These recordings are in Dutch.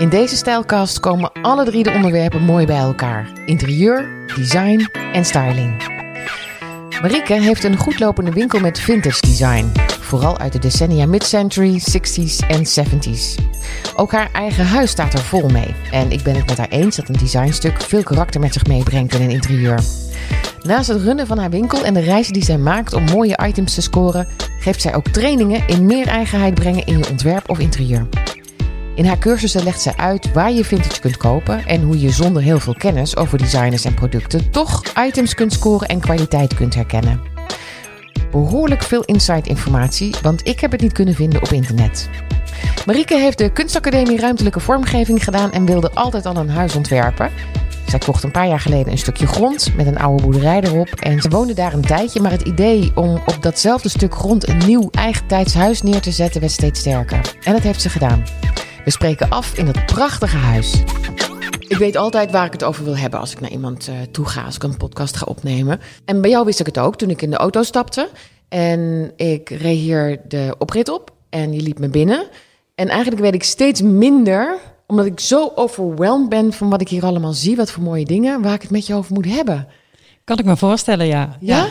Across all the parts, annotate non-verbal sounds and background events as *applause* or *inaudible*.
In deze stijlcast komen alle drie de onderwerpen mooi bij elkaar: interieur, design en styling. Marieke heeft een goedlopende winkel met vintage design, vooral uit de decennia mid-century, 60s en 70s. Ook haar eigen huis staat er vol mee. En ik ben het met haar eens dat een designstuk veel karakter met zich meebrengt in een interieur. Naast het runnen van haar winkel en de reizen die zij maakt om mooie items te scoren, geeft zij ook trainingen in meer eigenheid brengen in je ontwerp of interieur. In haar cursussen legt zij uit waar je vintage kunt kopen en hoe je zonder heel veel kennis over designers en producten toch items kunt scoren en kwaliteit kunt herkennen. Behoorlijk veel inside informatie, want ik heb het niet kunnen vinden op internet. Marieke heeft de Kunstacademie Ruimtelijke Vormgeving gedaan en wilde altijd al een huis ontwerpen. Zij kocht een paar jaar geleden een stukje grond met een oude boerderij erop en ze woonde daar een tijdje, maar het idee om op datzelfde stuk grond een nieuw eigentijds huis neer te zetten werd steeds sterker. En dat heeft ze gedaan. We spreken af in dat prachtige huis. Ik weet altijd waar ik het over wil hebben als ik naar iemand uh, toe ga, als ik een podcast ga opnemen. En bij jou wist ik het ook toen ik in de auto stapte. En ik reed hier de oprit op en je liep me binnen. En eigenlijk weet ik steeds minder, omdat ik zo overweldigd ben van wat ik hier allemaal zie, wat voor mooie dingen, waar ik het met je over moet hebben. Kan ik me voorstellen, ja. Ja? Ja,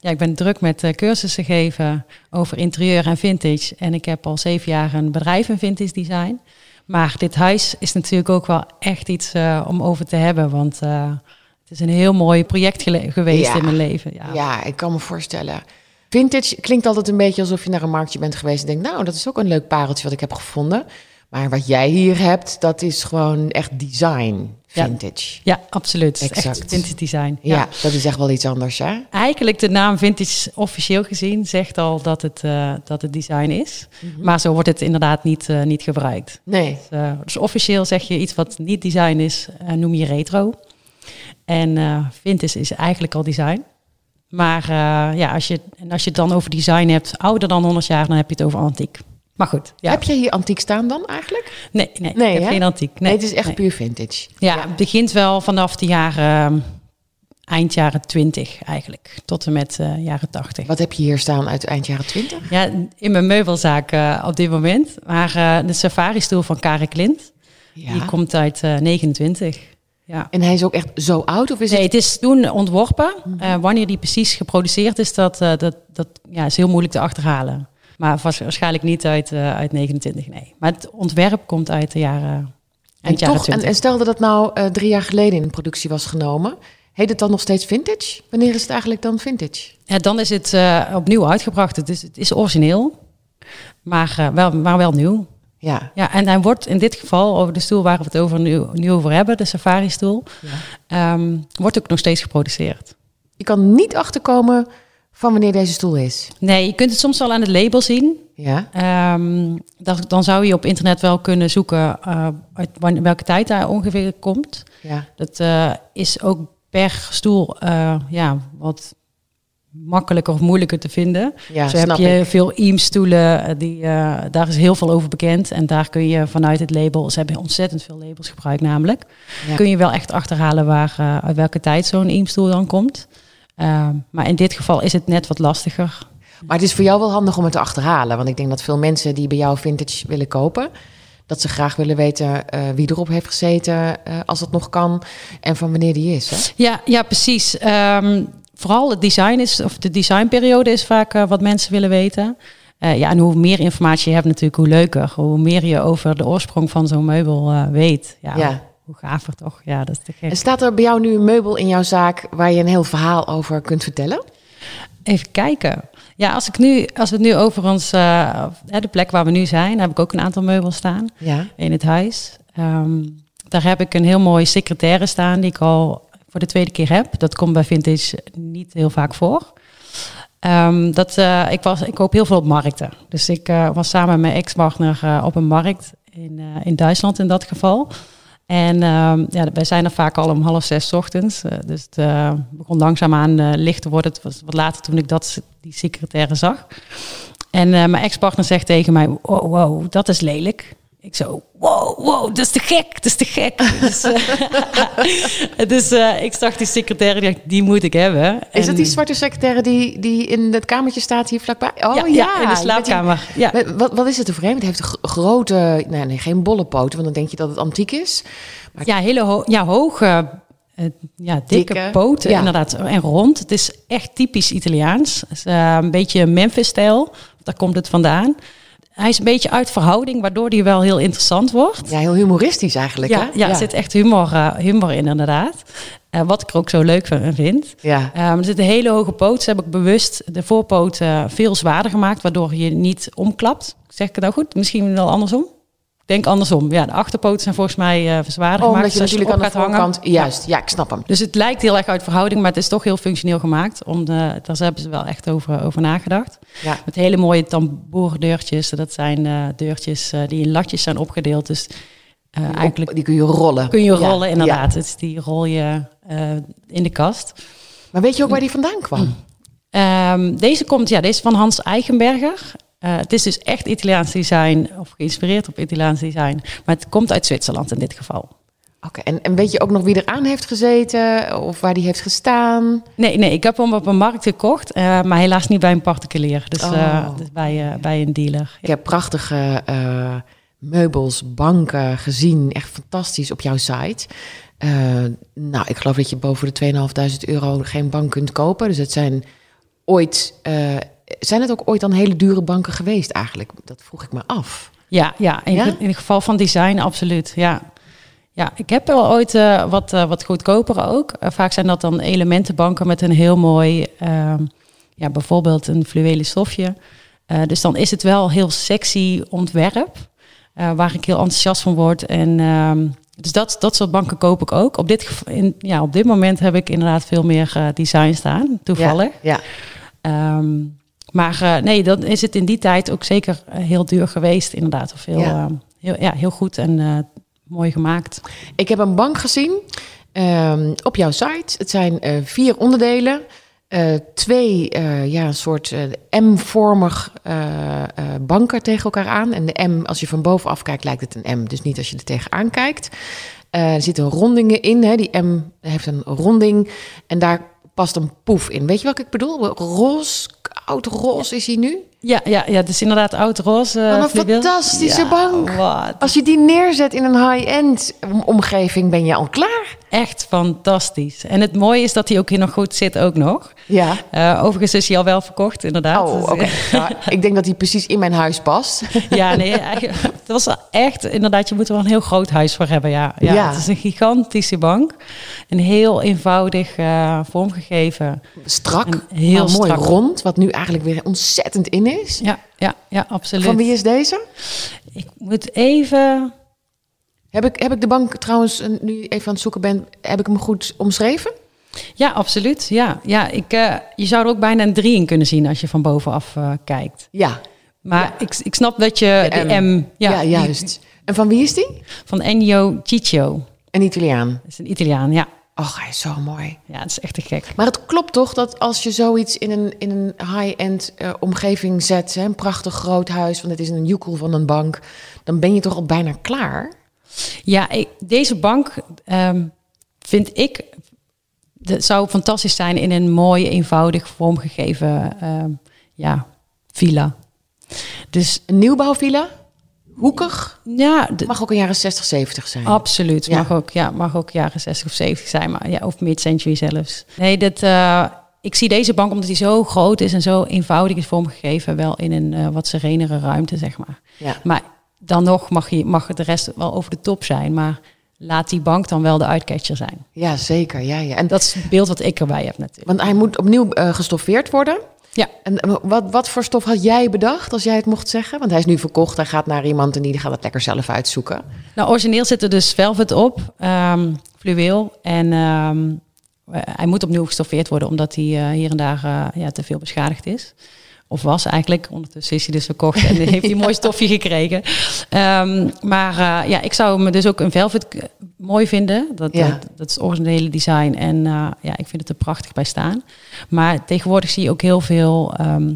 ik ben druk met uh, cursussen geven over interieur en vintage. En ik heb al zeven jaar een bedrijf in vintage design. Maar dit huis is natuurlijk ook wel echt iets uh, om over te hebben. Want uh, het is een heel mooi project geweest Ja. in mijn leven. Ja. Ja, ik kan me voorstellen. Vintage klinkt altijd een beetje alsof je naar een marktje bent geweest en denkt, nou, dat is ook een leuk pareltje wat ik heb gevonden. Maar wat jij hier hebt, dat is gewoon echt design vintage. Ja, absoluut. Exact. Echt vintage design. Ja. dat is echt wel iets anders, hè? Eigenlijk de naam vintage officieel gezien zegt al dat het, eh, dat het design is. Mhm. Maar zo wordt het inderdaad niet, eh, niet gebruikt. Nee. Dus, eh, dus officieel zeg je iets wat niet design is, noem je retro. En vintage is eigenlijk al design. Maar ja, als je, en als je het dan over design hebt, ouder dan 100 jaar, dan heb je het over antiek. Maar goed, ja. Heb je hier antiek staan dan eigenlijk? Nee, nee, Nee, ik heb hè? geen antiek. Nee, het is echt nee. puur vintage. Ja, het begint wel vanaf de jaren, eh, eind jaren 20 eigenlijk, tot en met eh, jaren 80. Wat heb je hier staan uit eind jaren 20? Ja, in mijn meubelzaak eh, op dit moment. Maar eh, de safari-stoel van Karen Klint, Ja. die komt uit eh 29. Ja. En hij is ook echt zo oud? Of is Nee, het... het is toen ontworpen. Mhm. Wanneer die precies geproduceerd is, dat, dat, dat ja, is heel moeilijk te achterhalen. Maar waarschijnlijk niet uit, eh, uit 29, nee. Maar het ontwerp komt uit de jaren, En, jaren toch, en, 20. en stel dat het nou eh, drie jaar geleden in productie was genomen. Heet het dan nog steeds vintage? Wanneer is het eigenlijk dan vintage? Ja, dan is het eh, opnieuw uitgebracht. Het is, het is origineel, maar, wel, maar wel nieuw. Ja. Ja, en hij wordt in dit geval, over de stoel waar we het over nu, nu over hebben, de safari-stoel, ja. ehm, wordt ook nog steeds geproduceerd. Je kan niet achterkomen van wanneer deze stoel is. Nee, je kunt het soms wel aan het label zien. Ja. Ehm, dat, dan zou je op internet wel kunnen zoeken eh, uit wanneer- welke tijd daar ongeveer komt. Ja. Dat eh, is ook per stoel eh, ja, wat makkelijker of moeilijker te vinden. Ja, Zo heb je ik. veel IEM-stoelen, die, daar is heel veel over bekend. En daar kun je vanuit het label, ze hebben ontzettend veel labels gebruikt namelijk, Ja. kun je wel echt achterhalen waar, uit welke tijd zo'n IEM-stoel dan komt. Ehm, maar in dit geval is het net wat lastiger. Maar het is voor jou wel handig om het te achterhalen. Want ik denk dat veel mensen die bij jou vintage willen kopen... dat ze graag willen weten eh, wie erop heeft gezeten, eh, als dat nog kan... en van wanneer die is. Hè? Ja, ja precies. Ehm, vooral het design is, of de designperiode is vaak eh, wat mensen willen weten. Ja, en hoe meer informatie je hebt natuurlijk, hoe leuker. Hoe meer je over de oorsprong van zo'n meubel weet. Ja, Ja. Hoe gaver toch? Ja, dat is te gek. En staat er bij jou nu een meubel in jouw zaak... waar je een heel verhaal over kunt vertellen? Even kijken. Ja, als, ik nu, als we het nu over ons, eh, de plek waar we nu zijn, heb ik ook een aantal meubels staan Ja. in het huis. Ehm, daar heb ik een heel mooi secretaire staan die ik al voor de tweede keer heb. Dat komt bij Vintage niet heel vaak voor. Ehm, dat, eh, ik, was, ik koop heel veel op markten. Dus ik eh, was samen met mijn ex-partner op een markt in, in Duitsland in dat geval. En ehm, ja, wij zijn er vaak al om half zes ochtends. Eh, dus het eh, begon langzaamaan eh licht te worden. Het was wat later toen ik dat, die secretaire zag. En mijn ex-partner zegt tegen mij, wow, dat is lelijk. Ik zo, wow, wow, dat is te gek, dat is te gek. dus uh, *laughs* dus uh, ik zag die secretaire, die, moet ik hebben. Is dat die zwarte secretaire die, die in het kamertje staat hier vlakbij? Oh ja, ja in de slaapkamer. Die, ja. Wat, wat is het voor hem? Het heeft een grote, nee, nee, geen bolle poten, want dan denk je dat het antiek is. Maar ja, hele ho ja, hoge, uh, ja, dikke, dikke poten ja. inderdaad. En rond. Het is echt typisch Italiaans. Is, een beetje Memphis-stijl. Daar komt het vandaan hij is een beetje uit verhouding, waardoor hij wel heel interessant wordt. Ja, heel humoristisch eigenlijk. Ja, hè? ja, er zit echt humor, uh, humor in, inderdaad. Uh, wat ik er ook zo leuk van vind. Ja. Um, er zit een hele hoge poot. Ze heb ik bewust de voorpoot uh, veel zwaarder gemaakt, waardoor je niet omklapt. Zeg ik het nou goed? Misschien wel andersom? Denk andersom. Ja, de achterpoten zijn volgens mij uh, oh, gemaakt. Omdat je dus natuurlijk je aan de voorkant... Juist, ja. ik snap hem. Dus het lijkt heel erg uit verhouding, maar het is toch heel functioneel gemaakt. Om de, daar hebben ze wel echt over, over nagedacht. Ja. Met hele mooie tamboerdeurtjes. Dat zijn uh, deurtjes uh, die in latjes zijn opgedeeld. Dus die, eigenlijk... Die kun je rollen. Kun je rollen, ja. inderdaad. Ja. Dus die rol je in de kast. Maar weet je ook waar die vandaan kwam? Um, deze komt, ja, deze van Hans Eigenberger. Uh, het is dus echt Italiaans design, of geïnspireerd op Italiaans design. Maar het komt uit Zwitserland in dit geval. Oké, okay, en, en weet je ook nog wie er aan heeft gezeten of waar die heeft gestaan? Nee, nee ik heb hem op een markt gekocht, uh, maar helaas niet bij een particulier. Dus, oh. uh, dus bij, bij een dealer. Ik heb prachtige meubels, banken gezien. Echt fantastisch op jouw site. nou, ik geloof dat je boven de 2.500 euro geen bank kunt kopen. Dus het zijn ooit zijn het ook ooit dan hele dure banken geweest eigenlijk? Dat vroeg ik me af. Ja, ja, in, Ja? in het geval van design absoluut. Ja, ja ik heb wel ooit eh, wat, eh, wat goedkoper ook. Eh, vaak zijn dat dan elementenbanken met een heel mooi, ehm, ja, bijvoorbeeld een fluwelen stofje. Dus dan is het wel heel sexy ontwerp, waar ik heel enthousiast van word. En ehm, dus dat, dat soort banken koop ik ook. Op dit, in, ja, op dit moment heb ik inderdaad veel meer design staan, toevallig. Ja, Ehm, maar eh, nee, dan is het in die tijd ook zeker eh, heel duur geweest, inderdaad. Of heel, Ja. ja. heel, ja, heel goed en eh, mooi gemaakt. Ik heb een bank gezien ehm, op jouw site. Het zijn eh, vier onderdelen. Eh, twee, eh, ja, een soort eh, M-vormig eh, eh, banken tegen elkaar aan. En de M, als je van bovenaf kijkt, lijkt het een M. Dus niet als je er tegenaan kijkt. Eh, er zitten rondingen in. Hè. Die M heeft een ronding. En daar past een poef in. Weet je wat ik bedoel? Roze, oud roze is hij nu. Ja, ja, ja, is inderdaad oud roze. Wat een fantastische Ja, bank. Wat Als je die neerzet in een high-end om- omgeving, ben je al klaar. echt fantastisch. En het mooie is dat hij ook hier nog goed zit, ook nog. Ja. Eh, overigens is hij al wel verkocht, inderdaad. Oh, Dus. *laughs* Ja, ik denk dat die precies in mijn huis past. *laughs* Ja, nee, het was echt, inderdaad, je moet er wel een heel groot huis voor hebben. Ja, ja, Ja. Het is een gigantische bank. Een heel eenvoudig eh, vormgegeven. Strak, En heel mooi strak. rond, wat nu eigenlijk weer ontzettend in is. Ja, ja, ja, absoluut. Van wie is deze? Ik moet even. Heb ik, heb ik de bank trouwens, eh, nu even aan het zoeken ben, heb ik hem goed omschreven? Ja, absoluut. Ja, ja ik, eh, je zou er ook bijna een drie in kunnen zien als je van bovenaf eh, kijkt. Ja, Maar ik, ik snap dat je de, De M. M. ja, die- juist. En van wie is die? van Ennio Ciccio. Een Italiaan. Dat is een Italiaan, ja. Och, hij is zo mooi. Ja, het is echt te gek. Maar het klopt toch dat als je zoiets in een, in een high-end eh, omgeving zet, hè, een prachtig groot huis, want het is een joekel van een bank, dan ben je toch al bijna klaar? Ja, ik- deze bank ehm, vind ik. Het zou fantastisch zijn in een mooi, eenvoudig vormgegeven ehm, ja, villa. Dus Een nieuwbouwvilla? Hoekig? ja, de- Mag ook een jaren 60, 70 zijn. absoluut. Ja. Mag, ook, ja, mag ook jaren 60 of 70 zijn, maar ja, of mid-century zelfs. Nee, dat, eh, ik zie deze bank omdat hij zo groot is en zo eenvoudig is vormgegeven, wel in een eh, wat serenere ruimte, zeg maar. Ja. Maar dan nog mag, je, mag de rest wel over de top zijn, maar laat die bank dan wel de uitcatcher zijn. ja, zeker. Ja, ja. En, Dat is het beeld wat ik erbij heb natuurlijk. want hij moet opnieuw eh, gestoffeerd worden. Ja, En eh, wat, wat voor stof had jij bedacht, als jij het mocht zeggen? Want hij is nu verkocht, hij gaat naar iemand en die gaat het lekker zelf uitzoeken. nou origineel zit er dus velvet op, ehm, fluweel. En ehm, eh, hij moet opnieuw gestoffeerd worden omdat hij eh, hier en daar ja, te veel beschadigd is. Of was eigenlijk. Ondertussen is hij dus verkocht en *laughs* heeft hij een mooi stofje gekregen. Ehm, maar eh, ja, ik zou me dus ook een velvet mooi vinden. Dat, Ja. dat, dat is het originele design. En eh, ja, ik vind het er prachtig bij staan. Maar tegenwoordig zie je ook heel veel ehm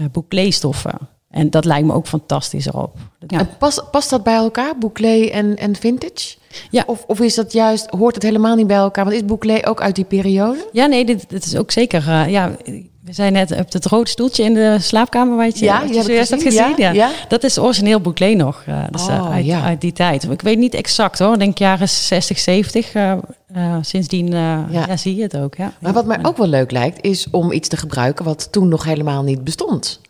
uh, bouclé-stoffen. En dat lijkt me ook fantastisch erop. Ja. En past, past dat bij elkaar, bouclé en, en vintage? Ja. Of, of is dat juist, hoort het helemaal niet bij elkaar? Want is bouclé ook uit die periode? Ja, nee, dit, dit is ook zeker. uh, ja, we zijn net op het rode stoeltje in de slaapkamer waar je, ja, je, zojuist hebt had gezien. Ja, ja. ja. Dat is origineel bouclé nog. Uh, dus, Oh, uit, ja. uit die tijd. Ik weet niet exact hoor. Ik denk jaren 60, 70. Uh, uh, sindsdien Ja. ja. zie je het ook. Ja. Maar wat mij ook wel leuk lijkt, is om iets te gebruiken wat toen nog helemaal niet bestond.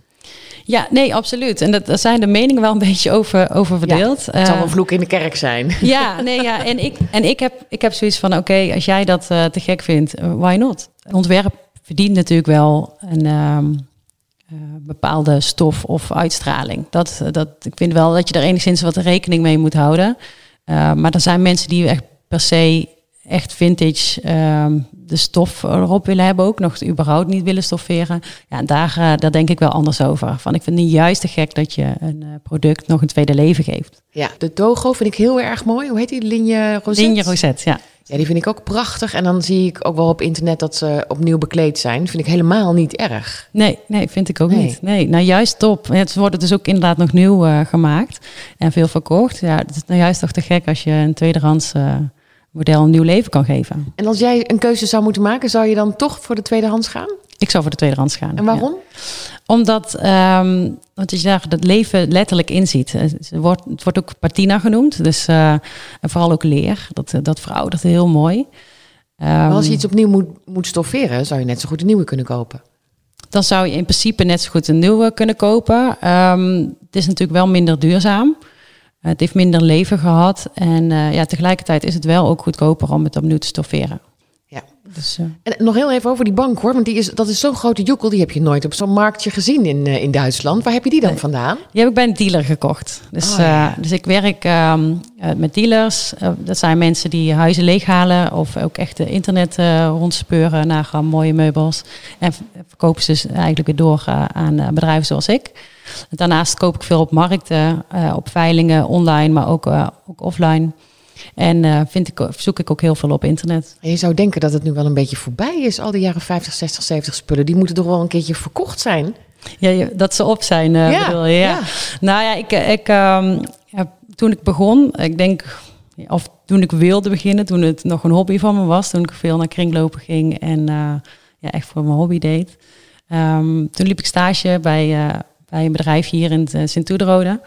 Ja, nee, absoluut. En dat, daar zijn de meningen wel een beetje over, over verdeeld. Het zal Eh, wel vloek in de kerk zijn. *laughs* Ja, nee, ja. En ik, en ik, heb, ik heb zoiets van: oké, als jij dat eh, te gek vindt, eh, why not? Ontwerp verdient natuurlijk wel een ehm, eh, bepaalde stof of uitstraling. Dat, dat, ik vind wel dat je er enigszins wat rekening mee moet houden. Eh, maar er zijn mensen die echt per se echt vintage ehm, de stof erop willen hebben ook. Nog überhaupt niet willen stofferen. Ja, en daar, eh, daar denk ik wel anders over. Van, ik vind het juist te gek dat je een product nog een tweede leven geeft. Ja, de Togo vind ik heel erg mooi. Hoe heet die? Linje Rosette? Linje Rosette, ja. Ja, die vind ik ook prachtig. En dan zie ik ook wel op internet dat ze opnieuw bekleed zijn. Vind ik helemaal niet erg. Nee, nee, vind ik ook Nee. niet. Nee, nou juist top. Het wordt dus ook inderdaad nog nieuw eh, gemaakt en veel verkocht. Ja, het is nou juist toch te gek als je een tweedehands eh, model een nieuw leven kan geven. En als jij een keuze zou moeten maken, zou je dan toch voor de tweedehands gaan? Ik zou voor de tweedehands gaan. En waarom? Ja. Omdat, ehm want je daar dat leven letterlijk inziet. Het wordt, het wordt ook patina genoemd, dus eh, en vooral ook leer. Dat, dat veroudert heel mooi. Maar als je Ehm, iets opnieuw moet, moet stofferen, zou je net zo goed een nieuwe kunnen kopen. dan zou je in principe net zo goed een nieuwe kunnen kopen. Ehm, het is natuurlijk wel minder duurzaam. Eh, het heeft minder leven gehad. En eh, ja, tegelijkertijd is het wel ook goedkoper om het opnieuw te stofferen. Dus, eh, En nog heel even over die bank hoor, want die is, dat is zo'n grote joekel. Die heb je nooit op zo'n marktje gezien in, eh, in Duitsland. Waar heb je die dan Nee. vandaan? die heb ik bij een dealer gekocht. Dus, Oh, ja. eh, dus ik werk ehm, eh, met dealers. Dat zijn mensen die huizen leeghalen of ook echt de internet rondspeuren naar mooie meubels. En verkopen ze dus eigenlijk weer door aan bedrijven zoals ik. Daarnaast koop ik veel op markten, op veilingen, online, maar ook, ook offline. En eh, vind ik, zoek ik ook heel veel op internet. En je zou denken dat het nu wel een beetje voorbij is. Al die jaren 50, 60, 70 spullen. Die moeten toch wel een keertje verkocht zijn? Ja, dat ze op zijn, eh, Ja, bedoel je? Ja. ja. Nou ja, ik, ik, ehm, ja, toen ik begon, ik denk, of toen ik wilde beginnen, toen het nog een hobby van me was, toen ik veel naar kringlopen ging en eh, ja, echt voor mijn hobby deed. Ehm, toen liep ik stage bij, eh, bij een bedrijf hier in het, eh, Sint-Oederode.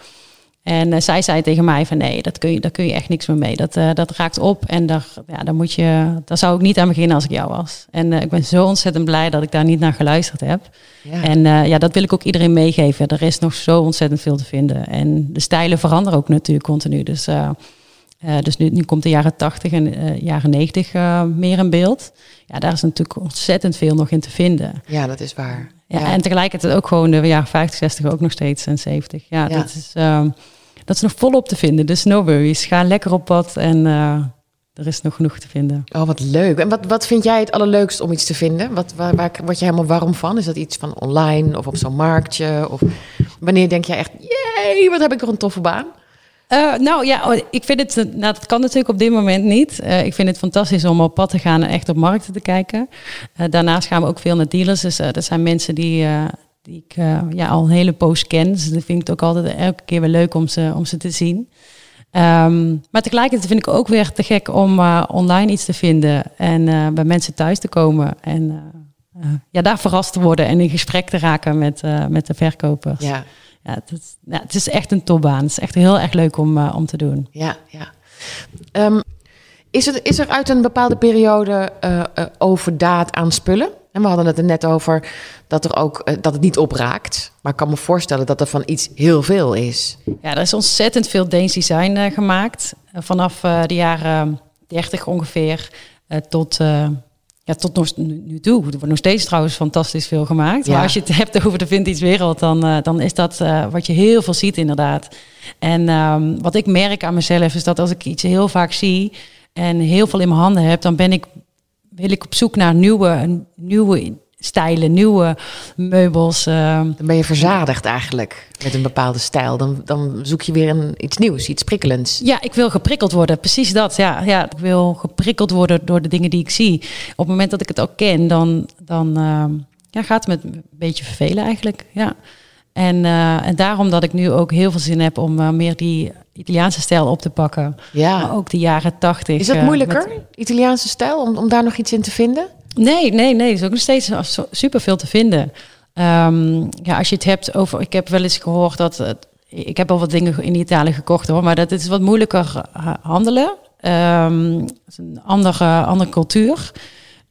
En eh, zij zei tegen mij van nee, dat kun je, daar kun je echt niks meer mee. Dat, eh, dat raakt op en daar, ja, daar, moet je, daar zou ik niet aan beginnen als ik jou was. En eh, ik ben zo ontzettend blij dat ik daar niet naar geluisterd heb. Ja. En ja, dat wil ik ook iedereen meegeven. Er is nog zo ontzettend veel te vinden. En de stijlen veranderen ook natuurlijk continu. Dus, dus nu, nu komt de jaren 80 en jaren 90 eh, meer in beeld. Ja, daar is natuurlijk ontzettend veel nog in te vinden. ja, dat is waar. Ja, Ja. En tegelijkertijd ook gewoon de jaren 50, 60 ook nog steeds en 70. Ja, Ja. Dat, is, ehm, dat is nog volop te vinden. Dus no worries. Ga lekker op pad en eh, er is nog genoeg te vinden. Oh, wat leuk. En wat, wat vind jij het allerleukst om iets te vinden? Wat, waar, waar word je helemaal warm van? Is dat iets van online of op zo'n marktje? Of wanneer denk jij echt, jee, wat heb ik toch een toffe baan? Eh, nou ja, oh, ik vind het, nou, dat kan natuurlijk op dit moment niet. Eh, ik vind het fantastisch om op pad te gaan en echt op markten te kijken. Daarnaast gaan we ook veel naar dealers. Dus dat zijn mensen die, die ik eh, ja, al een hele poos ken. Dus dat vind ik het ook altijd elke keer weer leuk om ze, om ze te zien. Ehm, maar tegelijkertijd vind ik ook weer te gek om eh, online iets te vinden en eh, bij mensen thuis te komen. En ja, daar verrast te worden en in gesprek te raken met, met de verkopers. Ja, Ja, het is, ja, het is echt een topbaan. Het is echt heel erg leuk om, om te doen. ja, ja. Ehm, is, er, is er uit een bepaalde periode overdaad aan spullen? En we hadden het er net over dat, er ook, eh, dat het niet opraakt. Maar ik kan me voorstellen dat er van iets heel veel is. Ja, er is ontzettend veel Deens design eh, gemaakt. Eh, vanaf de jaren 30 ongeveer tot, ja, tot nog, nu, nu toe. Er wordt nog steeds trouwens fantastisch veel gemaakt. Ja. Maar als je het *laughs* hebt over de vintage wereld, dan, dan is dat wat je heel veel ziet inderdaad. En ehm, wat ik merk aan mezelf is dat als ik iets heel vaak zie en heel veel in mijn handen heb, dan ben ik, wil ik op zoek naar nieuwe, nieuwe stijlen, nieuwe meubels. ehm, Dan ben je verzadigd eigenlijk met een bepaalde stijl. Dan, dan zoek je weer een, iets nieuws, iets prikkelends. Ja, ik wil geprikkeld worden. Precies dat. Ja, ja, ik wil geprikkeld worden door de dingen die ik zie. Op het moment dat ik het ook ken, dan, dan ehm, ja, gaat het me een beetje vervelen eigenlijk. Ja. En, eh, en daarom dat ik nu ook heel veel zin heb om eh, meer die Italiaanse stijl op te pakken. Ja. Maar ook de jaren tachtig. Is dat eh, moeilijker, met- Italiaanse stijl, om, om daar nog iets in te vinden? Nee, nee, nee. Er is ook nog steeds super veel te vinden. Ehm, ja, als je het hebt over. Ik heb wel eens gehoord dat. het- ik heb al wat dingen in Italië gekocht hoor, maar dat is wat moeilijker eh, handelen. Ehm, het is een andere, andere cultuur.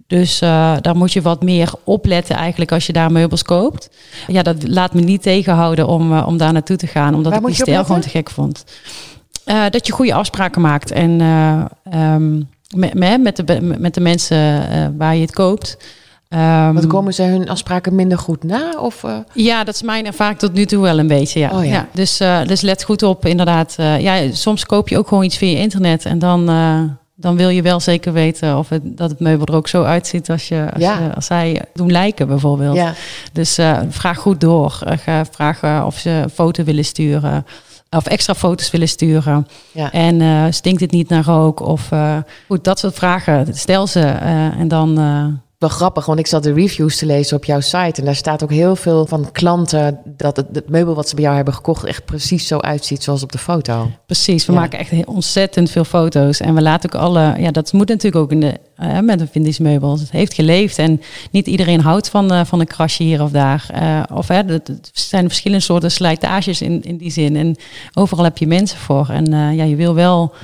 Dus eh, daar moet je wat meer opletten eigenlijk als je daar meubels koopt. Ja, dat laat me niet tegenhouden om, eh, om daar naartoe te gaan, omdat Waar ik die stijl gewoon te gek vond. Eh, dat je goede afspraken maakt en eh, ehm, met, met, de, met de mensen waar je het koopt. Ehm, Want komen ze hun afspraken minder goed na? Of, ja, dat is mijn ervaring tot nu toe wel een beetje. Ja. Oh ja. dus, dus let goed op, inderdaad. Ja, soms koop je ook gewoon iets via internet en dan, dan wil je wel zeker weten of het, dat het meubel er ook zo uitziet als, je, als, Ja. je, als zij doen lijken bijvoorbeeld. ja. Dus eh, vraag goed door. Ga vragen of ze een foto willen sturen. Of extra foto's willen sturen. Ja. En eh, stinkt het niet naar rook? Of goed, dat soort vragen. Stel ze. en dan. Wel grappig, want ik zat de reviews te lezen op jouw site. En daar staat ook heel veel van klanten dat het, het meubel wat ze bij jou hebben gekocht echt precies zo uitziet zoals op de foto. Precies, we Ja. maken echt ontzettend veel foto's. En we laten ook alle... Ja, dat moet natuurlijk ook in de, eh, met een vintage meubels. Het heeft geleefd en niet iedereen houdt van, eh, van een krasje hier of daar. Eh, of hè, het zijn verschillende soorten slijtages in, in die zin. En overal heb je mensen voor. En ja, je wil wel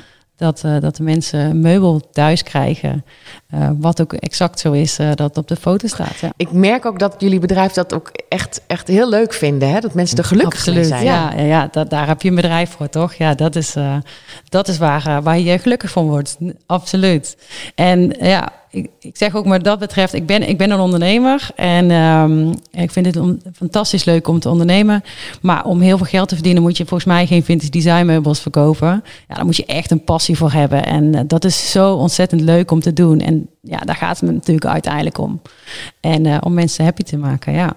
dat, eh, dat de mensen een meubel thuis krijgen. eh, wat ook exact zo is eh, dat op de foto staat. Ja. Ik merk ook dat jullie bedrijf dat ook echt, echt heel leuk vinden. Hè? Dat mensen er gelukkig Absoluut, zijn. ja, ja, ja dat, daar heb je een bedrijf voor, toch? Ja, dat is, dat is waar, waar je gelukkig van wordt. Absoluut. En ja, ik, zeg ook maar dat betreft, ik ben, ik ben een ondernemer en ehm, ik vind het fantastisch leuk om te ondernemen. Maar om heel veel geld te verdienen moet je volgens mij geen vintage design meubels verkopen. Ja, daar moet je echt een passie voor hebben. En eh, dat is zo ontzettend leuk om te doen. En ja, daar gaat het natuurlijk uiteindelijk om. En eh, om mensen happy te maken, ja.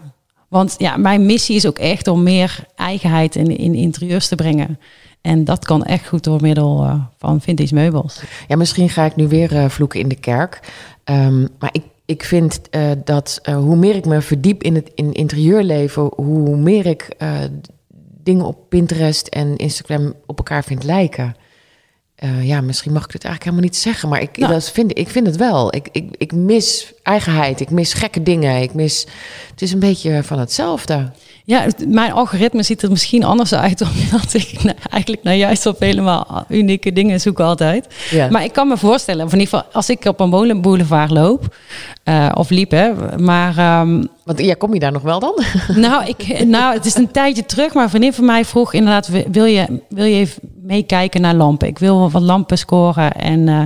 Want ja, mijn missie is ook echt om meer eigenheid in, in interieurs te brengen. En dat kan echt goed door middel eh, van vintage meubels. Ja, misschien ga ik nu weer eh, vloeken in de kerk. Ehm, maar ik, ik vind eh, dat hoe meer ik me verdiep in het in interieurleven, hoe meer ik dingen op Pinterest en Instagram op elkaar vind lijken. Eh, ja, misschien mag ik dit eigenlijk helemaal niet zeggen, maar ik, Nou. dat vind, ik vind het wel. Ik, ik, ik mis eigenheid, ik mis gekke dingen, ik mis... Het is een beetje van hetzelfde. Ja, mijn algoritme ziet er misschien anders uit, omdat *laughs* ik eigenlijk naar juist op helemaal unieke dingen zoek altijd. Ja. Maar ik kan me voorstellen, of in ieder geval als ik op een molenboulevard loop, eh, of liep, hè, maar ehm, Want ja, kom je daar nog wel dan? *laughs* nou, ik, nou, het is een tijdje terug, maar een vriendin van mij vroeg inderdaad, wi- wil je, wil je even meekijken naar lampen? Ik wil wat lampen scoren en eh,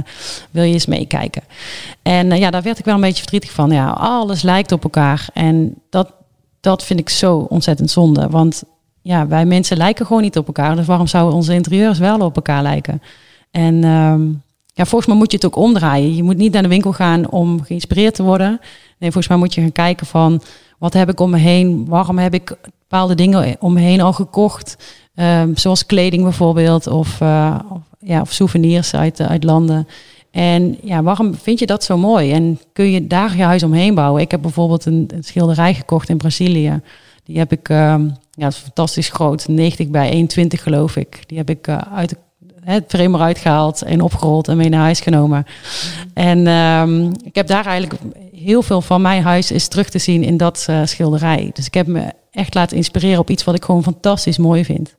wil je eens meekijken? En eh, ja, daar werd ik wel een beetje verdrietig van. Ja, alles lijkt op elkaar en dat, dat vind ik zo ontzettend zonde, want ja, wij mensen lijken gewoon niet op elkaar, dus waarom zouden onze interieurs wel op elkaar lijken? En ehm, ja, volgens mij moet je het ook omdraaien. Je moet niet naar de winkel gaan om geïnspireerd te worden. Nee, volgens mij moet je gaan kijken van wat heb ik om me heen? Waarom heb ik bepaalde dingen om me heen al gekocht? Ehm, zoals kleding bijvoorbeeld of, eh, of, ja, of souvenirs uit, uit landen. En ja, waarom vind je dat zo mooi? En kun je daar je huis omheen bouwen? Ik heb bijvoorbeeld een, schilderij gekocht in Brazilië. Die heb ik, ehm, ja, is fantastisch groot, 90 bij 21 geloof ik. Die heb ik eh, uit het frame eruit gehaald en opgerold en mee naar huis genomen. En ehm, ik heb daar eigenlijk heel veel van mijn huis is terug te zien in dat eh, schilderij. Dus ik heb me echt laten inspireren op iets wat ik gewoon fantastisch mooi vind.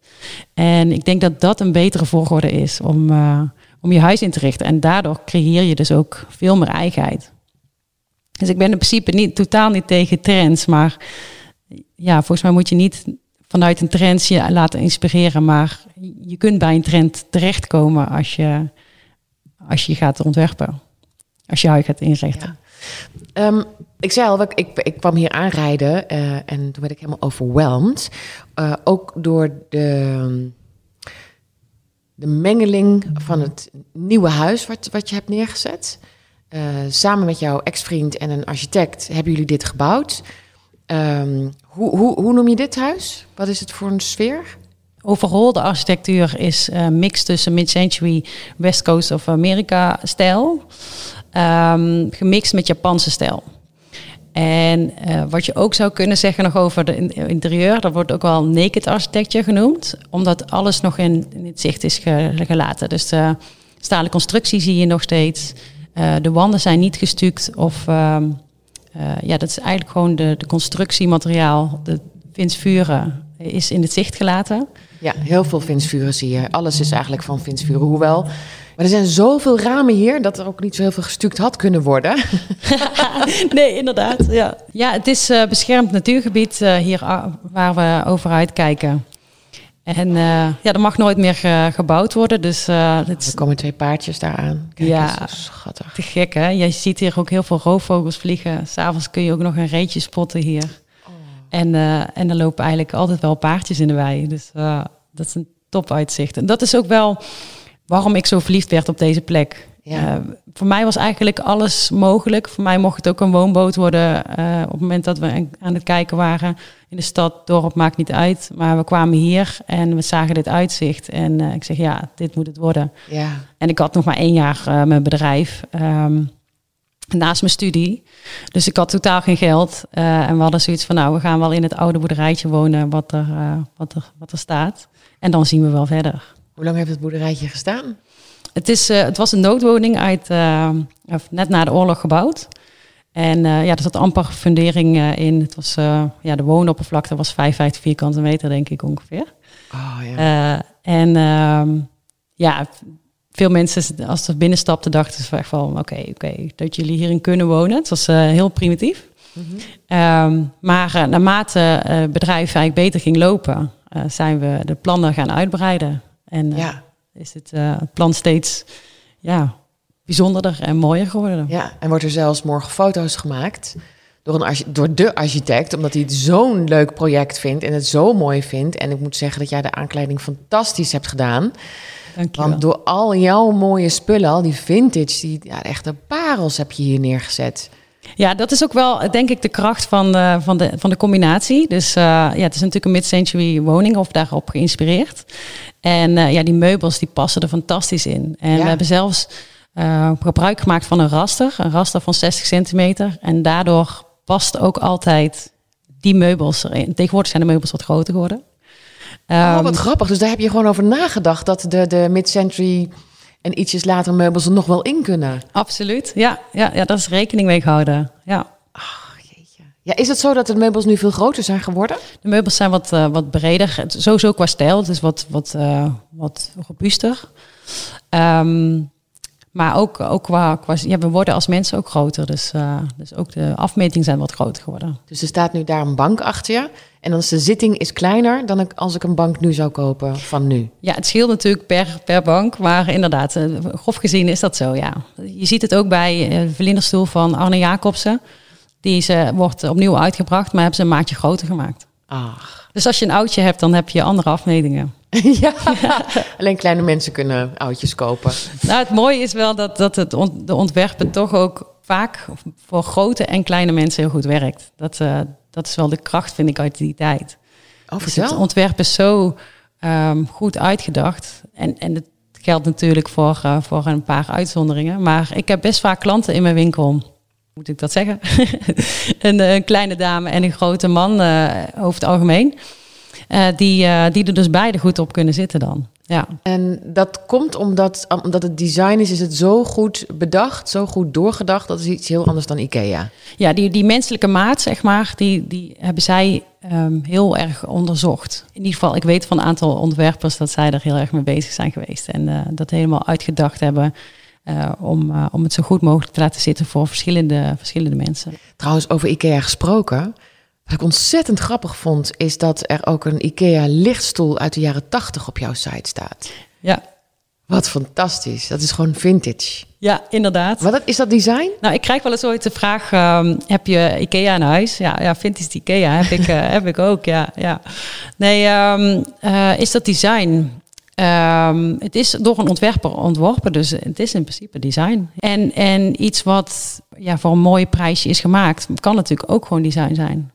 En ik denk dat dat een betere volgorde is om, eh, om je huis in te richten. En daardoor creëer je dus ook veel meer eigenheid. Dus ik ben in principe niet, totaal niet tegen trends, maar ja, volgens mij moet je niet vanuit een trend je laten inspireren, maar je kunt bij een trend terechtkomen als je, als je gaat ontwerpen. Als je huis gaat inrichten. Ehm, ik zei al, ik, ik, ik kwam hier aanrijden eh, en toen werd ik helemaal overweldigd. Eh, ook door de, de mengeling van het nieuwe huis wat, wat je hebt neergezet. Eh, samen met jouw ex-vriend en een architect hebben jullie dit gebouwd. Ehm, hoe, hoe, hoe noem je dit huis? Wat is het voor een sfeer? Overal de architectuur is een mix tussen mid-century West Coast of America stijl, ehm, gemixt met Japanse stijl. En uh, wat je ook zou kunnen zeggen nog over de interieur, dat wordt ook wel naked architecture genoemd, omdat alles nog in, in het zicht is gelaten. Dus de stalen constructie zie je nog steeds. Uh, de wanden zijn niet gestuukt of uh, ja, dat is eigenlijk gewoon de, de constructiemateriaal, de vinsvuren is in het zicht gelaten. Ja, heel veel vinsvuren zie je. Alles is eigenlijk van vinsvuren, hoewel maar er zijn zoveel ramen hier dat er ook niet zo heel veel gestuukt had kunnen worden. *laughs* nee, inderdaad. Ja, ja het is uh, beschermd natuurgebied uh, hier waar we over uitkijken. En uh, ja, er mag nooit meer gebouwd worden. Dus. Er komen twee paardjes daar aan. Kijk, ja, schattig. Te gek hè. Je ziet hier ook heel veel roofvogels vliegen. S'avonds kun je ook nog een reetje spotten hier. Oh. En, en er lopen eigenlijk altijd wel paardjes in de wei. Dus dat is een top uitzicht. En dat is ook wel waarom ik zo verliefd werd op deze plek. Ja. Uh, voor mij was eigenlijk alles mogelijk. Voor mij mocht het ook een woonboot worden uh, op het moment dat we aan het kijken waren. In de stad, dorp, maakt niet uit. Maar we kwamen hier en we zagen dit uitzicht. En uh, ik zeg, ja, dit moet het worden. Ja. En ik had nog maar één jaar mijn bedrijf. Um, naast mijn studie. Dus ik had totaal geen geld. en we hadden zoiets van, nou, we gaan wel in het oude boerderijtje wonen wat er, wat er, wat er staat. En dan zien we wel verder. Hoe lang heeft het boerderijtje gestaan? Het, is, uh, het was een noodwoning uit, uh, net na de oorlog gebouwd. En uh, ja, er zat amper fundering in. Het was, ja, de woonoppervlakte was 55 vierkante meter, denk ik ongeveer. Oh, ja. en ehm, ja, veel mensen, als ze binnenstapten, dachten ze echt van... oké, oké, dat jullie hierin kunnen wonen. Het was heel primitief. Mm -hmm. maar naarmate het bedrijf eigenlijk beter ging lopen... zijn we de plannen gaan uitbreiden. En uh, is het, uh, plan steeds ja, bijzonderder en mooier geworden. Ja, en wordt er zelfs morgen foto's gemaakt door, een door de architect, omdat hij het zo'n leuk project vindt en het zo mooi vindt. En ik moet zeggen dat jij de aankleding fantastisch hebt gedaan. Dankjewel. Want door al jouw mooie spullen, al die vintage, die ja, echte parels heb je hier neergezet. Ja, dat is ook wel, denk ik, de kracht van de, van de, van de combinatie. Dus uh, ja, het is natuurlijk een mid-century woning of daarop geïnspireerd. En uh, ja, die meubels die passen er fantastisch in. En we hebben zelfs uh, gebruik gemaakt van een raster, een raster van 60 centimeter. En daardoor past ook altijd die meubels erin. Tegenwoordig zijn de meubels wat groter geworden. Oh, wat ehm, grappig. Dus daar heb je gewoon over nagedacht dat de, de mid-century en ietsjes later meubels er nog wel in kunnen. Absoluut, ja. Ja, ja dat is rekening mee gehouden. Ja. Ach, jeetje. Ja, is het zo dat de meubels nu veel groter zijn geworden? De meubels zijn wat, uh, wat breder. Sowieso qua stijl. Het is wat, wat, uh, wat robuuster. Um, maar ook, ook qua, qua ja, we worden als mensen ook groter. Dus, uh, dus ook de afmetingen zijn wat groter geworden. Dus er staat nu daar een bank achter je. En dan is de zitting is kleiner dan ik, als ik een bank nu zou kopen van nu. Ja, het scheelt natuurlijk per, per bank. Maar inderdaad, uh, grof gezien is dat zo, ja. Je ziet het ook bij uh, de vlinderstoel van Arne Jacobsen. Die ze, wordt opnieuw uitgebracht, maar hebben ze een maatje groter gemaakt. Ach. Dus als je een oudje hebt, dan heb je andere afmetingen. *laughs* ja, alleen kleine mensen kunnen oudjes kopen. Nou, het mooie is wel dat, dat het de ontwerpen toch ook vaak voor grote en kleine mensen heel goed werkt. Dat, uh, dat is wel de kracht, vind ik, uit die tijd. Oh, dus het ontwerp is zo um, goed uitgedacht. En, en het geldt natuurlijk voor, uh, voor een paar uitzonderingen. Maar ik heb best vaak klanten in mijn winkel moet ik dat zeggen? *laughs* een, een, kleine dame en een grote man uh, over het algemeen. Uh, die, uh, die er dus beide goed op kunnen zitten dan. Ja. En dat komt omdat, omdat het design is, is het zo goed bedacht, zo goed doorgedacht. Dat is iets heel anders dan IKEA. Ja, die, die menselijke maat, zeg maar, die, die hebben zij um, heel erg onderzocht. In ieder geval, ik weet van een aantal ontwerpers dat zij er heel erg mee bezig zijn geweest. En uh, dat helemaal uitgedacht hebben. Uh, om, uh, om het zo goed mogelijk te laten zitten voor verschillende, verschillende mensen. Trouwens, over IKEA gesproken. Wat ik ontzettend grappig vond, is dat er ook een IKEA lichtstoel uit de jaren 80 op jouw site staat. Ja. Wat fantastisch. Dat is gewoon vintage. Ja, inderdaad. Wat is dat design? Nou, ik krijg wel eens ooit de vraag: um, heb je IKEA in huis? Ja, ja vintage IKEA heb ik, uh, *laughs* heb ik ook. Ja, ja. Nee, um, uh, is dat design? Um, het is door een ontwerper ontworpen, dus het is in principe design. En, en iets wat ja, voor een mooi prijsje is gemaakt, kan natuurlijk ook gewoon design zijn.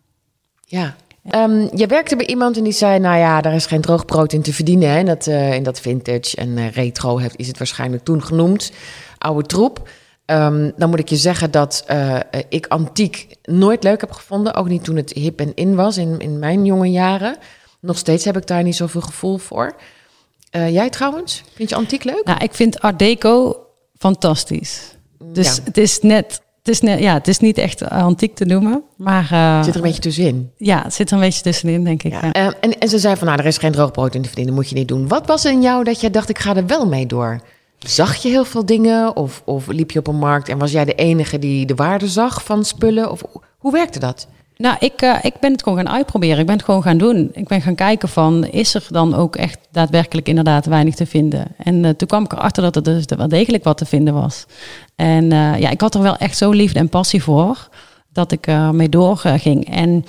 Ja. Um, je werkte bij iemand en die zei, nou ja, daar is geen droog brood in te verdienen. Hè? In, dat, uh, in dat vintage en uh, retro heeft, is het waarschijnlijk toen genoemd. Oude troep. Ehm, dan moet ik je zeggen dat uh, ik antiek nooit leuk heb gevonden. Ook niet toen het hip en in was in, in mijn jonge jaren. Nog steeds heb ik daar niet zoveel gevoel voor. Uh, jij trouwens? Vind je antiek leuk? Nou, ik vind Art Deco fantastisch. Dus het is net het is, net, ja, het is niet echt antiek te noemen, maar... Uh, zit er een beetje tussenin? Ja, het zit er een beetje tussenin, denk ik. Ja. Uh, en, en ze zei van, nou, er is geen droogbrood in te verdienen, moet je niet doen. Wat was in jou dat je dacht, ik ga er wel mee door? Zag je heel veel dingen of, of liep je op een markt en was jij de enige die de waarde zag van spullen? Of hoe werkte dat? Nou, ik, uh, ik ben het gewoon gaan uitproberen. Ik ben het gewoon gaan doen. Ik ben gaan kijken van, is er dan ook echt daadwerkelijk inderdaad weinig te vinden? En uh, toen kwam ik erachter dat er dus wel degelijk wat te vinden was. En uh, ja, ik had er wel echt zo liefde en passie voor, dat ik ermee doorging. En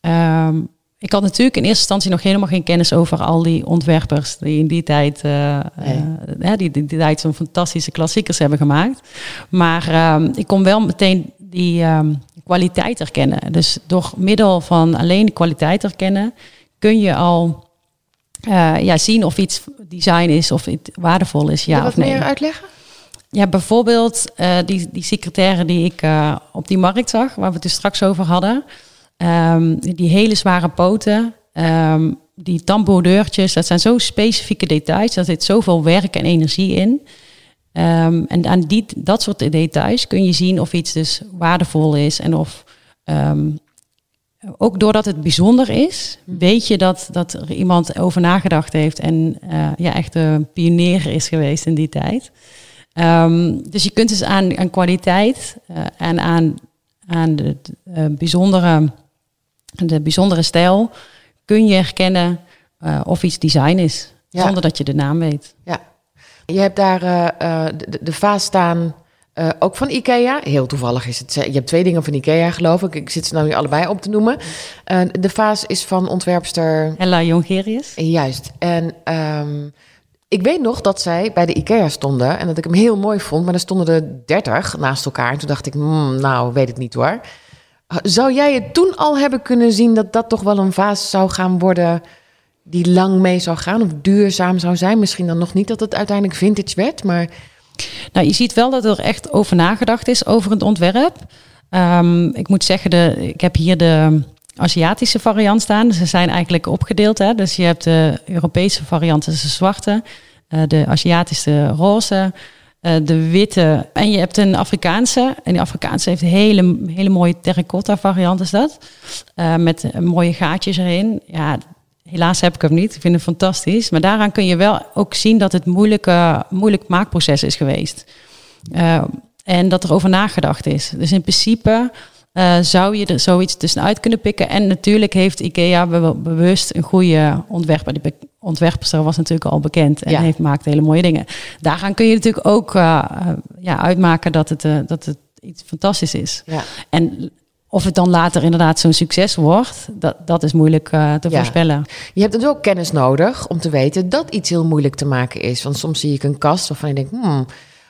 ehm, ik had natuurlijk in eerste instantie nog helemaal geen kennis over al die ontwerpers die in die tijd, nee. die, die, die tijd zo'n fantastische klassiekers hebben gemaakt. Maar ehm, ik kon wel meteen die ehm, kwaliteit herkennen. Dus door middel van alleen de kwaliteit herkennen kun je al uh, ja, zien of iets design is of iets waardevol is. Ja, of nee. meer uitleggen? Ja, bijvoorbeeld die, die secretaire die ik op die markt zag, waar we het dus straks over hadden. Um, die hele zware poten, um, die tambourdeurtjes, dat zijn zo specifieke details. Daar zit zoveel werk en energie in. Um, en aan die, dat soort details kun je zien of iets dus waardevol is en of ook doordat het bijzonder is, weet je dat, dat er iemand over nagedacht heeft en uh, ja, echt een pionier is geweest in die tijd. Dus je kunt dus aan, aan kwaliteit uh, en aan, aan de, uh, bijzondere, de bijzondere stijl kun je herkennen of iets design is, ja. zonder dat je de naam weet. Ja. Je hebt daar uh, de, de, vaas staan, uh, ook van IKEA. Heel toevallig is het. Je hebt twee dingen van IKEA, geloof ik. Ik zit ze nou nu allebei op te noemen. de vaas is van ontwerpster... Ella Jongerius. Juist. En um, ik weet nog dat zij bij de IKEA stonden en dat ik hem heel mooi vond. Maar er stonden er dertig naast elkaar. En toen dacht ik, mm, nou, weet het niet hoor. Zou jij het toen al hebben kunnen zien dat dat toch wel een vaas zou gaan worden die lang mee zou gaan of duurzaam zou zijn. Misschien dan nog niet dat het uiteindelijk vintage werd, maar... Nou, je ziet wel dat er echt over nagedacht is over het ontwerp. Um, ik moet zeggen, de, ik heb hier de Aziatische variant staan. Ze zijn eigenlijk opgedeeld. Hè? Dus je hebt de Europese variant, de zwarte. Uh, de Aziatische roze. Uh, de witte. En je hebt een Afrikaanse. En die Afrikaanse heeft een hele, hele mooie terracotta variant is dat. Uh, met mooie gaatjes erin. Ja, Helaas heb ik hem niet. Ik vind hem fantastisch. Maar daaraan kun je wel ook zien dat het moeilijke, moeilijk maakproces is geweest. En dat er over nagedacht is. Dus in principe zou je er zoiets tussenuit kunnen pikken. En natuurlijk heeft IKEA be bewust een goede ontwerper. Die ontwerper was natuurlijk al bekend en ja. heeft maakt hele mooie dingen. Daaraan kun je natuurlijk ook uh, ja, uitmaken dat het, dat het iets fantastisch is. Ja. En of het dan later inderdaad zo'n succes wordt, dat, dat is moeilijk uh, te ja. voorspellen. Je hebt dus ook kennis nodig om te weten dat iets heel moeilijk te maken is. Want soms zie ik een kast waarvan je denkt, hmm,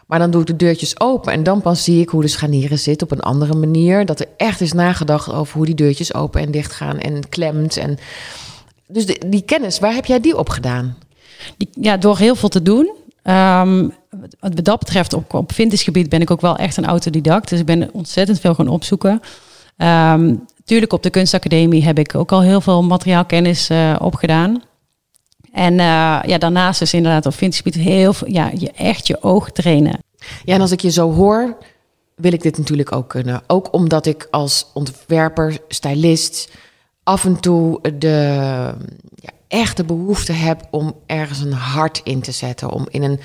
maar dan doe ik de deurtjes open en dan pas zie ik hoe de scharnieren zit op een andere manier. Dat er echt is nagedacht over hoe die deurtjes open en dicht gaan en klemt. En... Dus de, die kennis, waar heb jij die op gedaan? Die, ja, door heel veel te doen. Um, wat dat betreft, op, op vintage ben ik ook wel echt een autodidact. Dus ik ben ontzettend veel gaan opzoeken. Um, tuurlijk, op de kunstacademie heb ik ook al heel veel materiaalkennis uh, opgedaan. En uh, ja, daarnaast is inderdaad op vintage heel veel, ja, je echt je oog trainen. Ja, en als ik je zo hoor, wil ik dit natuurlijk ook kunnen. Ook omdat ik als ontwerper, stylist af en toe de ja, echte behoefte heb om ergens een hart in te zetten. Om in een,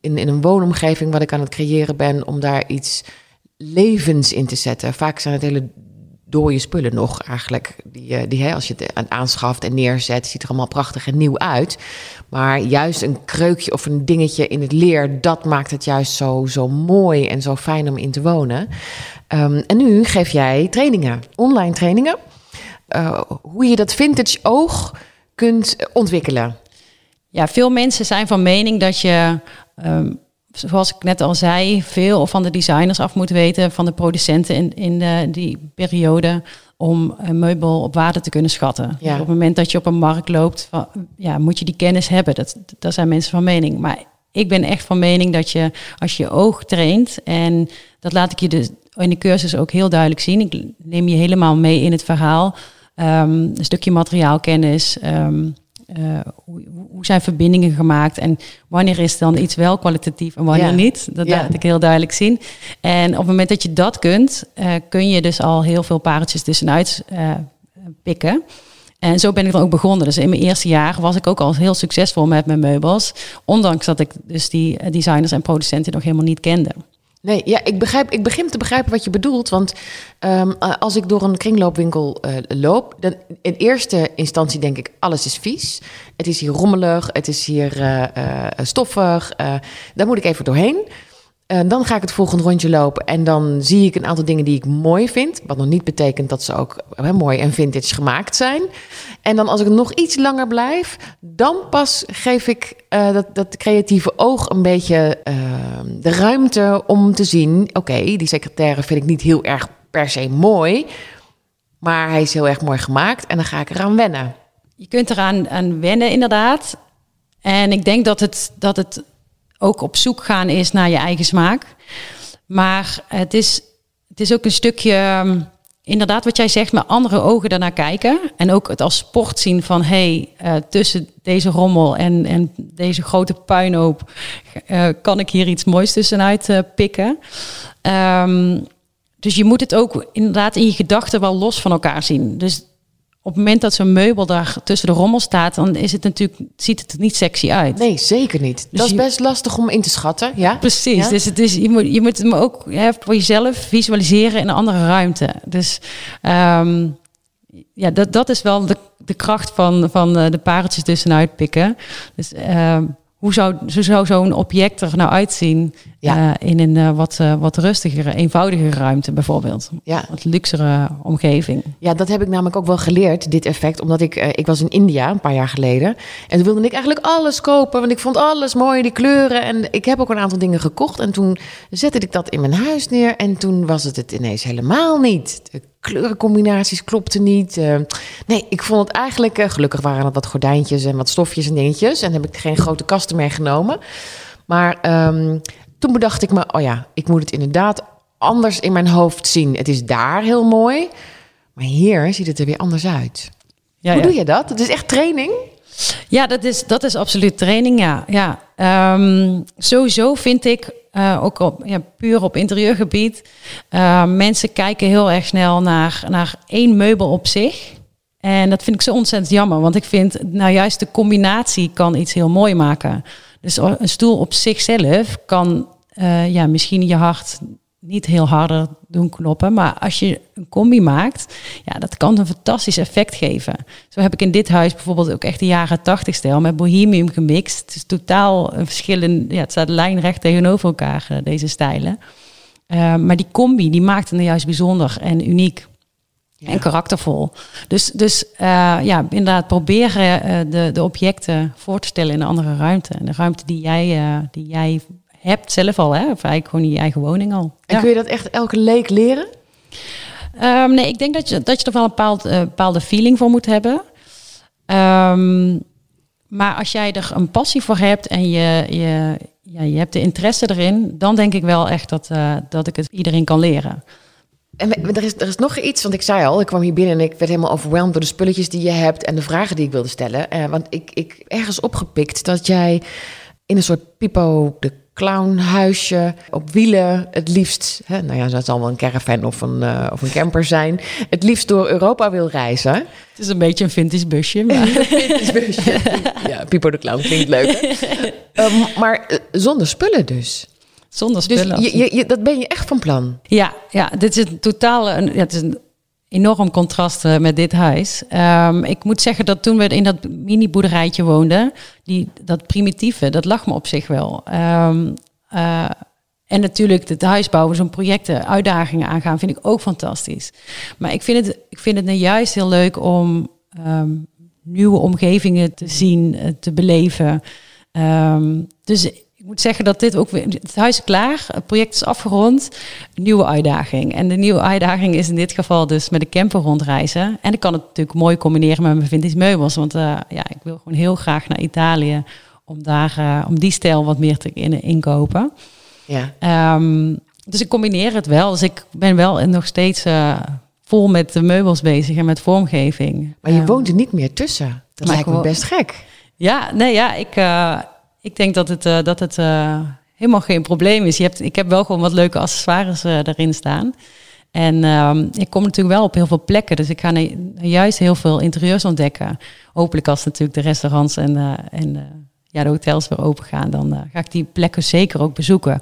in, in een woonomgeving wat ik aan het creëren ben, om daar iets levens in te zetten. Vaak zijn het hele dode spullen nog eigenlijk. Die, eh, die hè, als je het aanschaft en neerzet, ziet er allemaal prachtig en nieuw uit. Maar juist een kreukje of een dingetje in het leer, dat maakt het juist zo, zo mooi en zo fijn om in te wonen. Um, en nu geef jij trainingen, online trainingen. Uh, hoe je dat vintage oog kunt ontwikkelen. Ja, veel mensen zijn van mening dat je um, zoals ik net al zei, veel van de designers af moet weten van de producenten in, in de, die periode om een meubel op waarde te kunnen schatten. op het moment dat je op een markt loopt, van, ja, moet je die kennis hebben. Dat, daar zijn mensen van mening. Maar ik ben echt van mening dat je als je oog traint, en dat laat ik je dus in de cursus ook heel duidelijk zien. Ik neem je helemaal mee in het verhaal. Ehm, een stukje materiaalkennis. Um, hoe, hoe, zijn verbindingen gemaakt en wanneer is dan iets wel kwalitatief en wanneer niet? Dat laat ik heel duidelijk zien. En op het moment dat je dat kunt, uh, kun je dus al heel veel pareltjes tussenuit uh, pikken. En zo ben ik dan ook begonnen. Dus in mijn eerste jaar was ik ook al heel succesvol met mijn meubels. Ondanks dat ik dus die designers en producenten nog helemaal niet kende. Nee, ja, ik, begrijp, ik begin te begrijpen wat je bedoelt. Want um, als ik door een kringloopwinkel uh, loop, dan in eerste instantie denk ik: alles is vies. Het is hier rommelig, het is hier uh, uh, stoffig. daar moet ik even doorheen. Dan ga ik het volgende rondje lopen en dan zie ik een aantal dingen die ik mooi vind. Wat nog niet betekent dat ze ook mooi en vintage gemaakt zijn. En dan als ik nog iets langer blijf, dan pas geef ik uh, dat, dat creatieve oog een beetje uh, de ruimte om te zien: oké, die secretaire vind ik niet heel erg per se mooi, maar hij is heel erg mooi gemaakt en dan ga ik eraan wennen. Je kunt eraan aan wennen, inderdaad. En ik denk dat het, dat het ook op zoek gaan is naar je eigen smaak. Maar het is, het is ook een stukje ehm, inderdaad wat jij zegt, met andere ogen daarnaar kijken. En ook het als sport zien van hé, hey, uh, tussen deze rommel en, en deze grote puinhoop uh, kan ik hier iets moois tussenuit uh, pikken. Um, dus je moet het ook inderdaad in je gedachten wel los van elkaar zien. Dus op het moment dat zo'n meubel daar tussen de rommel staat, dan is het natuurlijk, ziet het er niet sexy uit. Nee, zeker niet. Dus dat is best lastig om in te schatten. Ja? Precies. Dus het is, je, moet, je moet hem ook hè, voor jezelf visualiseren in een andere ruimte. Dus um, ja, dat, dat is wel de, de kracht van, van eh, de pareltjes tussenuit pikken. Dus um, hoe zou, zou zo'n object er nou uitzien ja. uh, in een uh, wat, uh, wat rustigere, eenvoudigere ruimte bijvoorbeeld? Ja. Wat luxere omgeving. Ja, dat heb ik namelijk ook wel geleerd, dit effect. Omdat ik, ik was in India een paar jaar geleden. En toen wilde ik eigenlijk alles kopen, want ik vond alles mooi, die kleuren. En ik heb ook een aantal dingen gekocht. En toen zette ik dat in mijn huis neer. En toen was het het ineens helemaal niet kleurencombinaties klopten niet. Uh, nee, ik vond het eigenlijk... Uh, gelukkig waren het wat gordijntjes en wat stofjes en dingetjes. En heb ik geen grote kasten meegenomen. Maar um, toen bedacht ik me... oh ja, ik moet het inderdaad anders in mijn hoofd zien. Het is daar heel mooi. Maar hier ziet het er weer anders uit. Ja, Hoe ja. doe je dat? Het is echt training? Ja, dat is, dat is absoluut training, ja. ja. Um, sowieso vind ik uh, ook op, ja, puur op interieurgebied. Uh, mensen kijken heel erg snel naar, naar één meubel op zich. En dat vind ik zo ontzettend jammer. Want ik vind, nou juist de combinatie kan iets heel mooi maken. Dus een stoel op zichzelf kan uh, ja, misschien je hart niet heel harder doen kloppen. Maar als je een combi maakt, ja, dat kan een fantastisch effect geven. Zo heb ik in dit huis bijvoorbeeld ook echt de jaren 80 stijl met bohemium gemixt. Het is totaal een verschillend, ja, het staat lijnrecht tegenover elkaar, eh, deze stijlen. Uh, maar die combi, die maakt het nou juist bijzonder en uniek. Ja. En karaktervol. Dus, dus uh, ja, inderdaad, proberen uh, de, de objecten voor te stellen in een andere ruimte. En de ruimte die jij, die jij hebt zelf al, hè? of eigenlijk gewoon in je eigen woning al. En kun je dat echt elke leek leren? Um, nee, ik denk dat je, dat je er wel een bepaald, uh, bepaalde feeling voor moet hebben. Um, maar als jij er een passie voor hebt en je, je, ja, je hebt de interesse erin, dan denk ik wel echt dat, uh, dat ik het iedereen kan leren. En er is, er is nog iets, want ik zei al, ik kwam hier binnen en ik werd helemaal overweldigd door de spulletjes die je hebt en de vragen die ik wilde stellen. Uh, want ik, ik ergens opgepikt dat jij in een soort Pipo de clownhuisje op wielen. Het liefst, hè, nou ja, dat zal wel een caravan of een, uh, of een camper zijn. Het liefst door Europa wil reizen. Het is een beetje een vintage busje. Maar... *laughs* vintage busje. ja, Pipo de Clown klinkt leuk. um, *laughs* maar uh, zonder spullen dus. Zonder spullen. Dus je, je, dat ben je echt van plan? Ja, ja dit is een totaal... Een, ja, het is een enorm contrast uh, met dit huis. Um, ik moet zeggen dat toen we in dat mini-boerderijtje woonden, dat primitieve, dat lag me op zich wel. Um, uh, en natuurlijk het huisbouwen, zo'n projecten, uitdagingen aangaan, vind ik ook fantastisch. Maar ik vind het, ik vind het nou juist heel leuk om um, nieuwe omgevingen te zien, uh, te beleven. dus ik moet zeggen dat dit ook weer. Het huis is klaar, het project is afgerond. Nieuwe uitdaging. En de nieuwe uitdaging is in dit geval dus met de camper rondreizen. En ik kan het natuurlijk mooi combineren met mijn vintage meubels. Want uh, ja, ik wil gewoon heel graag naar Italië om, daar, eh, om die stijl wat meer te in, inkopen. Ja. Ehm, dus ik combineer het wel. Dus ik ben wel nog steeds uh, vol met de meubels bezig en met vormgeving. Maar je um, woont er niet meer tussen. Dat lijkt me best gek. Ja, nee, ja, ik, uh, ik denk dat het, uh, dat het helemaal geen probleem is. Je hebt, ik heb wel gewoon wat leuke accessoires erin staan. En um, ik kom natuurlijk wel op heel veel plekken. Dus ik ga juist heel veel interieurs ontdekken. Hopelijk als natuurlijk de restaurants en, en ja, de hotels weer open gaan, dan ga ik die plekken zeker ook bezoeken.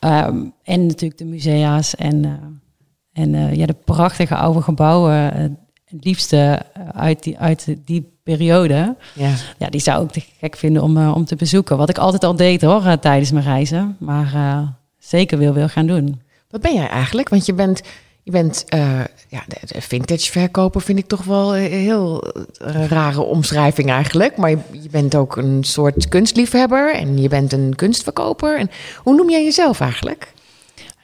Um, en natuurlijk de musea's en, en ja, de prachtige oude gebouwen. het liefste uit die, uit die periode. Ja. ja, die zou ik te gek vinden om, om te bezoeken. Wat ik altijd al deed hoor, tijdens mijn reizen. Maar zeker wil wil gaan doen. Wat ben jij eigenlijk? Want je bent je bent, ja, de, vintage verkoper vind ik toch wel een heel rare omschrijving eigenlijk. Maar je, je, bent ook een soort kunstliefhebber en je bent een kunstverkoper. En hoe noem jij jezelf eigenlijk?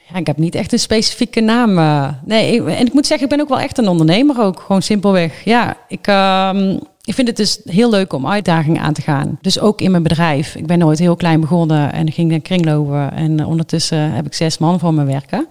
Ja, ik heb niet echt een specifieke naam. Nee, en ik moet zeggen, ik ben ook wel echt een ondernemer ook. Gewoon simpelweg. Ja, ik... Ik vind het dus heel leuk om uitdagingen aan te gaan. Dus ook in mijn bedrijf. Ik ben nooit heel klein begonnen en ging naar kringlopen. En ondertussen heb ik zes man voor me werken.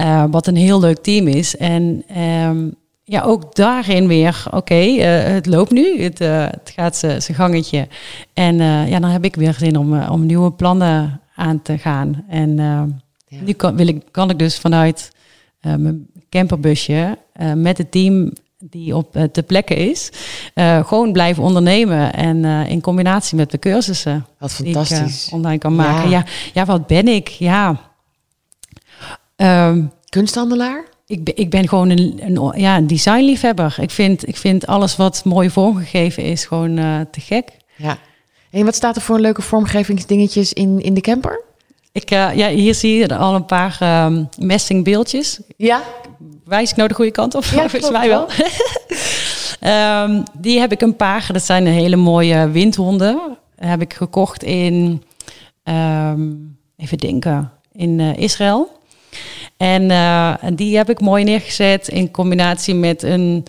Uh, wat een heel leuk team is. En um, ja, ook daarin weer, oké, okay, uh, het loopt nu. Het, uh, het gaat zijn gangetje. En ja, dan heb ik weer zin om, om nieuwe plannen aan te gaan. En ja. nu kan, wil ik, kan ik dus vanuit mijn camperbusje met het team die op uh, te plekken is, uh, gewoon blijven ondernemen. En uh, in combinatie met de cursussen. Wat fantastisch. Die ik online kan maken. Ja. ja, ja, wat ben ik? Ja. Um, Kunsthandelaar? Ik ben, ik ben gewoon een, een, ja, een designliefhebber. Ik vind, ik vind alles wat mooi vormgegeven is gewoon te gek. Ja. En wat staat er voor leuke vormgevingsdingetjes in, in de camper? Ik, ja, hier zie je al een paar um, messingbeeldjes. Ja wijs ik nou de goede kant op? Ja, *laughs* Volgens mij wel. um, *laughs* die heb ik een paar. Dat zijn hele mooie windhonden. Heb ik gekocht in, um, even denken, in uh, Israël. En uh, die heb ik mooi neergezet in combinatie met een,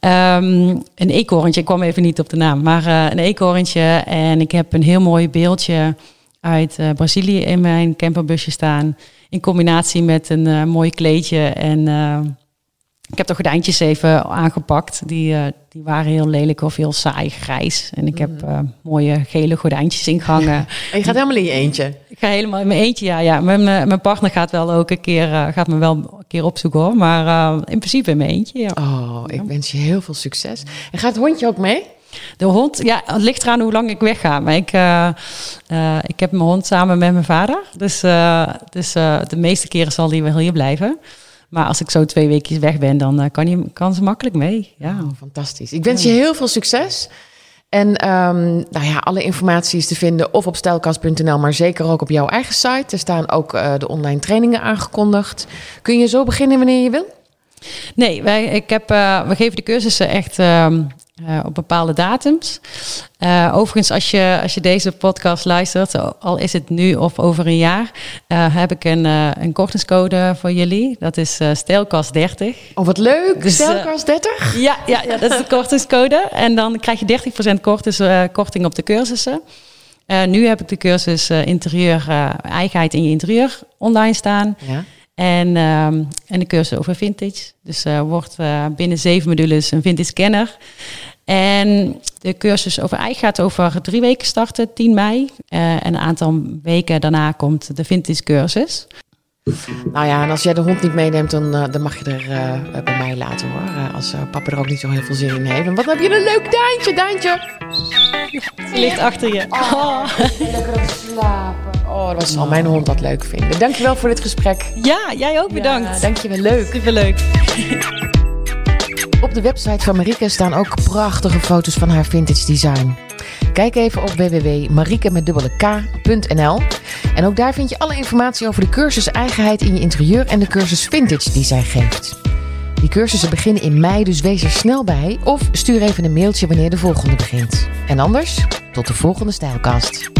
um, een eekhoorntje. Ik kwam even niet op de naam, maar uh, een eekhoorntje. En ik heb een heel mooi beeldje uit uh, Brazilië in mijn camperbusje staan. In combinatie met een uh, mooi kleedje. En uh, ik heb de gordijntjes even aangepakt. Die, die waren heel lelijk of heel saai grijs. En ik heb mm. mooie gele gordijntjes ingehangen. En *laughs* je gaat helemaal in je eentje? Ik ga helemaal in mijn eentje, ja. ja. Mijn, mijn partner gaat wel ook een keer, gaat me wel een keer opzoeken hoor. Maar in principe in mijn eentje, ja. Oh, ik wens je heel veel succes. En gaat het hondje ook mee? De hond, ja, het ligt eraan hoe lang ik wegga. Maar ik, uh, uh, ik heb mijn hond samen met mijn vader. Dus, uh, dus de meeste keren zal hij wel hier blijven. Maar als ik zo twee weken weg ben, dan kan, hij, kan ze makkelijk mee. Ja. Oh, fantastisch. Ik wens je heel veel succes. En um, nou ja, alle informatie is te vinden of op stijlkast.nl, maar zeker ook op jouw eigen site. Er staan ook de online trainingen aangekondigd. Kun je zo beginnen wanneer je wil? Nee, wij, ik heb, we geven de cursussen echt um, uh, op bepaalde datums. Uh, overigens, als je, als je deze podcast luistert, al is het nu of over een jaar, uh, heb ik een, een kortingscode voor jullie. Dat is Stijlkast 30. Oh, wat leuk! Dus, Stijlkast 30? Ja, ja, ja, dat is de *laughs* kortingscode. En dan krijg je 30% kortis, korting op de cursussen. nu heb ik de cursus interieur, eigenheid in je interieur online staan. Ja. En, um, en de cursus over vintage. Dus uh, wordt uh, binnen zeven modules een vintage kenner. En de cursus over eigen gaat over drie weken starten, 10 mei. Uh, en een aantal weken daarna komt de vintage cursus. Nou ja, en als jij de hond niet meeneemt, dan, uh, dan mag je er uh, bij mij laten hoor. Uh, als papa er ook niet zo heel veel zin in heeft. En wat heb je een leuk Daantje, Daantje! Ze ligt achter je. Oh, oh. lekker slapen. Oh, dat zal mijn hond dat leuk vinden. Dankjewel voor dit gesprek. Ja, jij ook bedankt. Ja, dankjewel, leuk. Superleuk. Op de website van Marike staan ook prachtige foto's van haar vintage design. Kijk even op www.marike.nl en ook daar vind je alle informatie over de cursus Eigenheid in je interieur en de cursus Vintage die zij geeft. Die cursussen beginnen in mei, dus wees er snel bij of stuur even een mailtje wanneer de volgende begint. En anders, tot de volgende Stijlkast.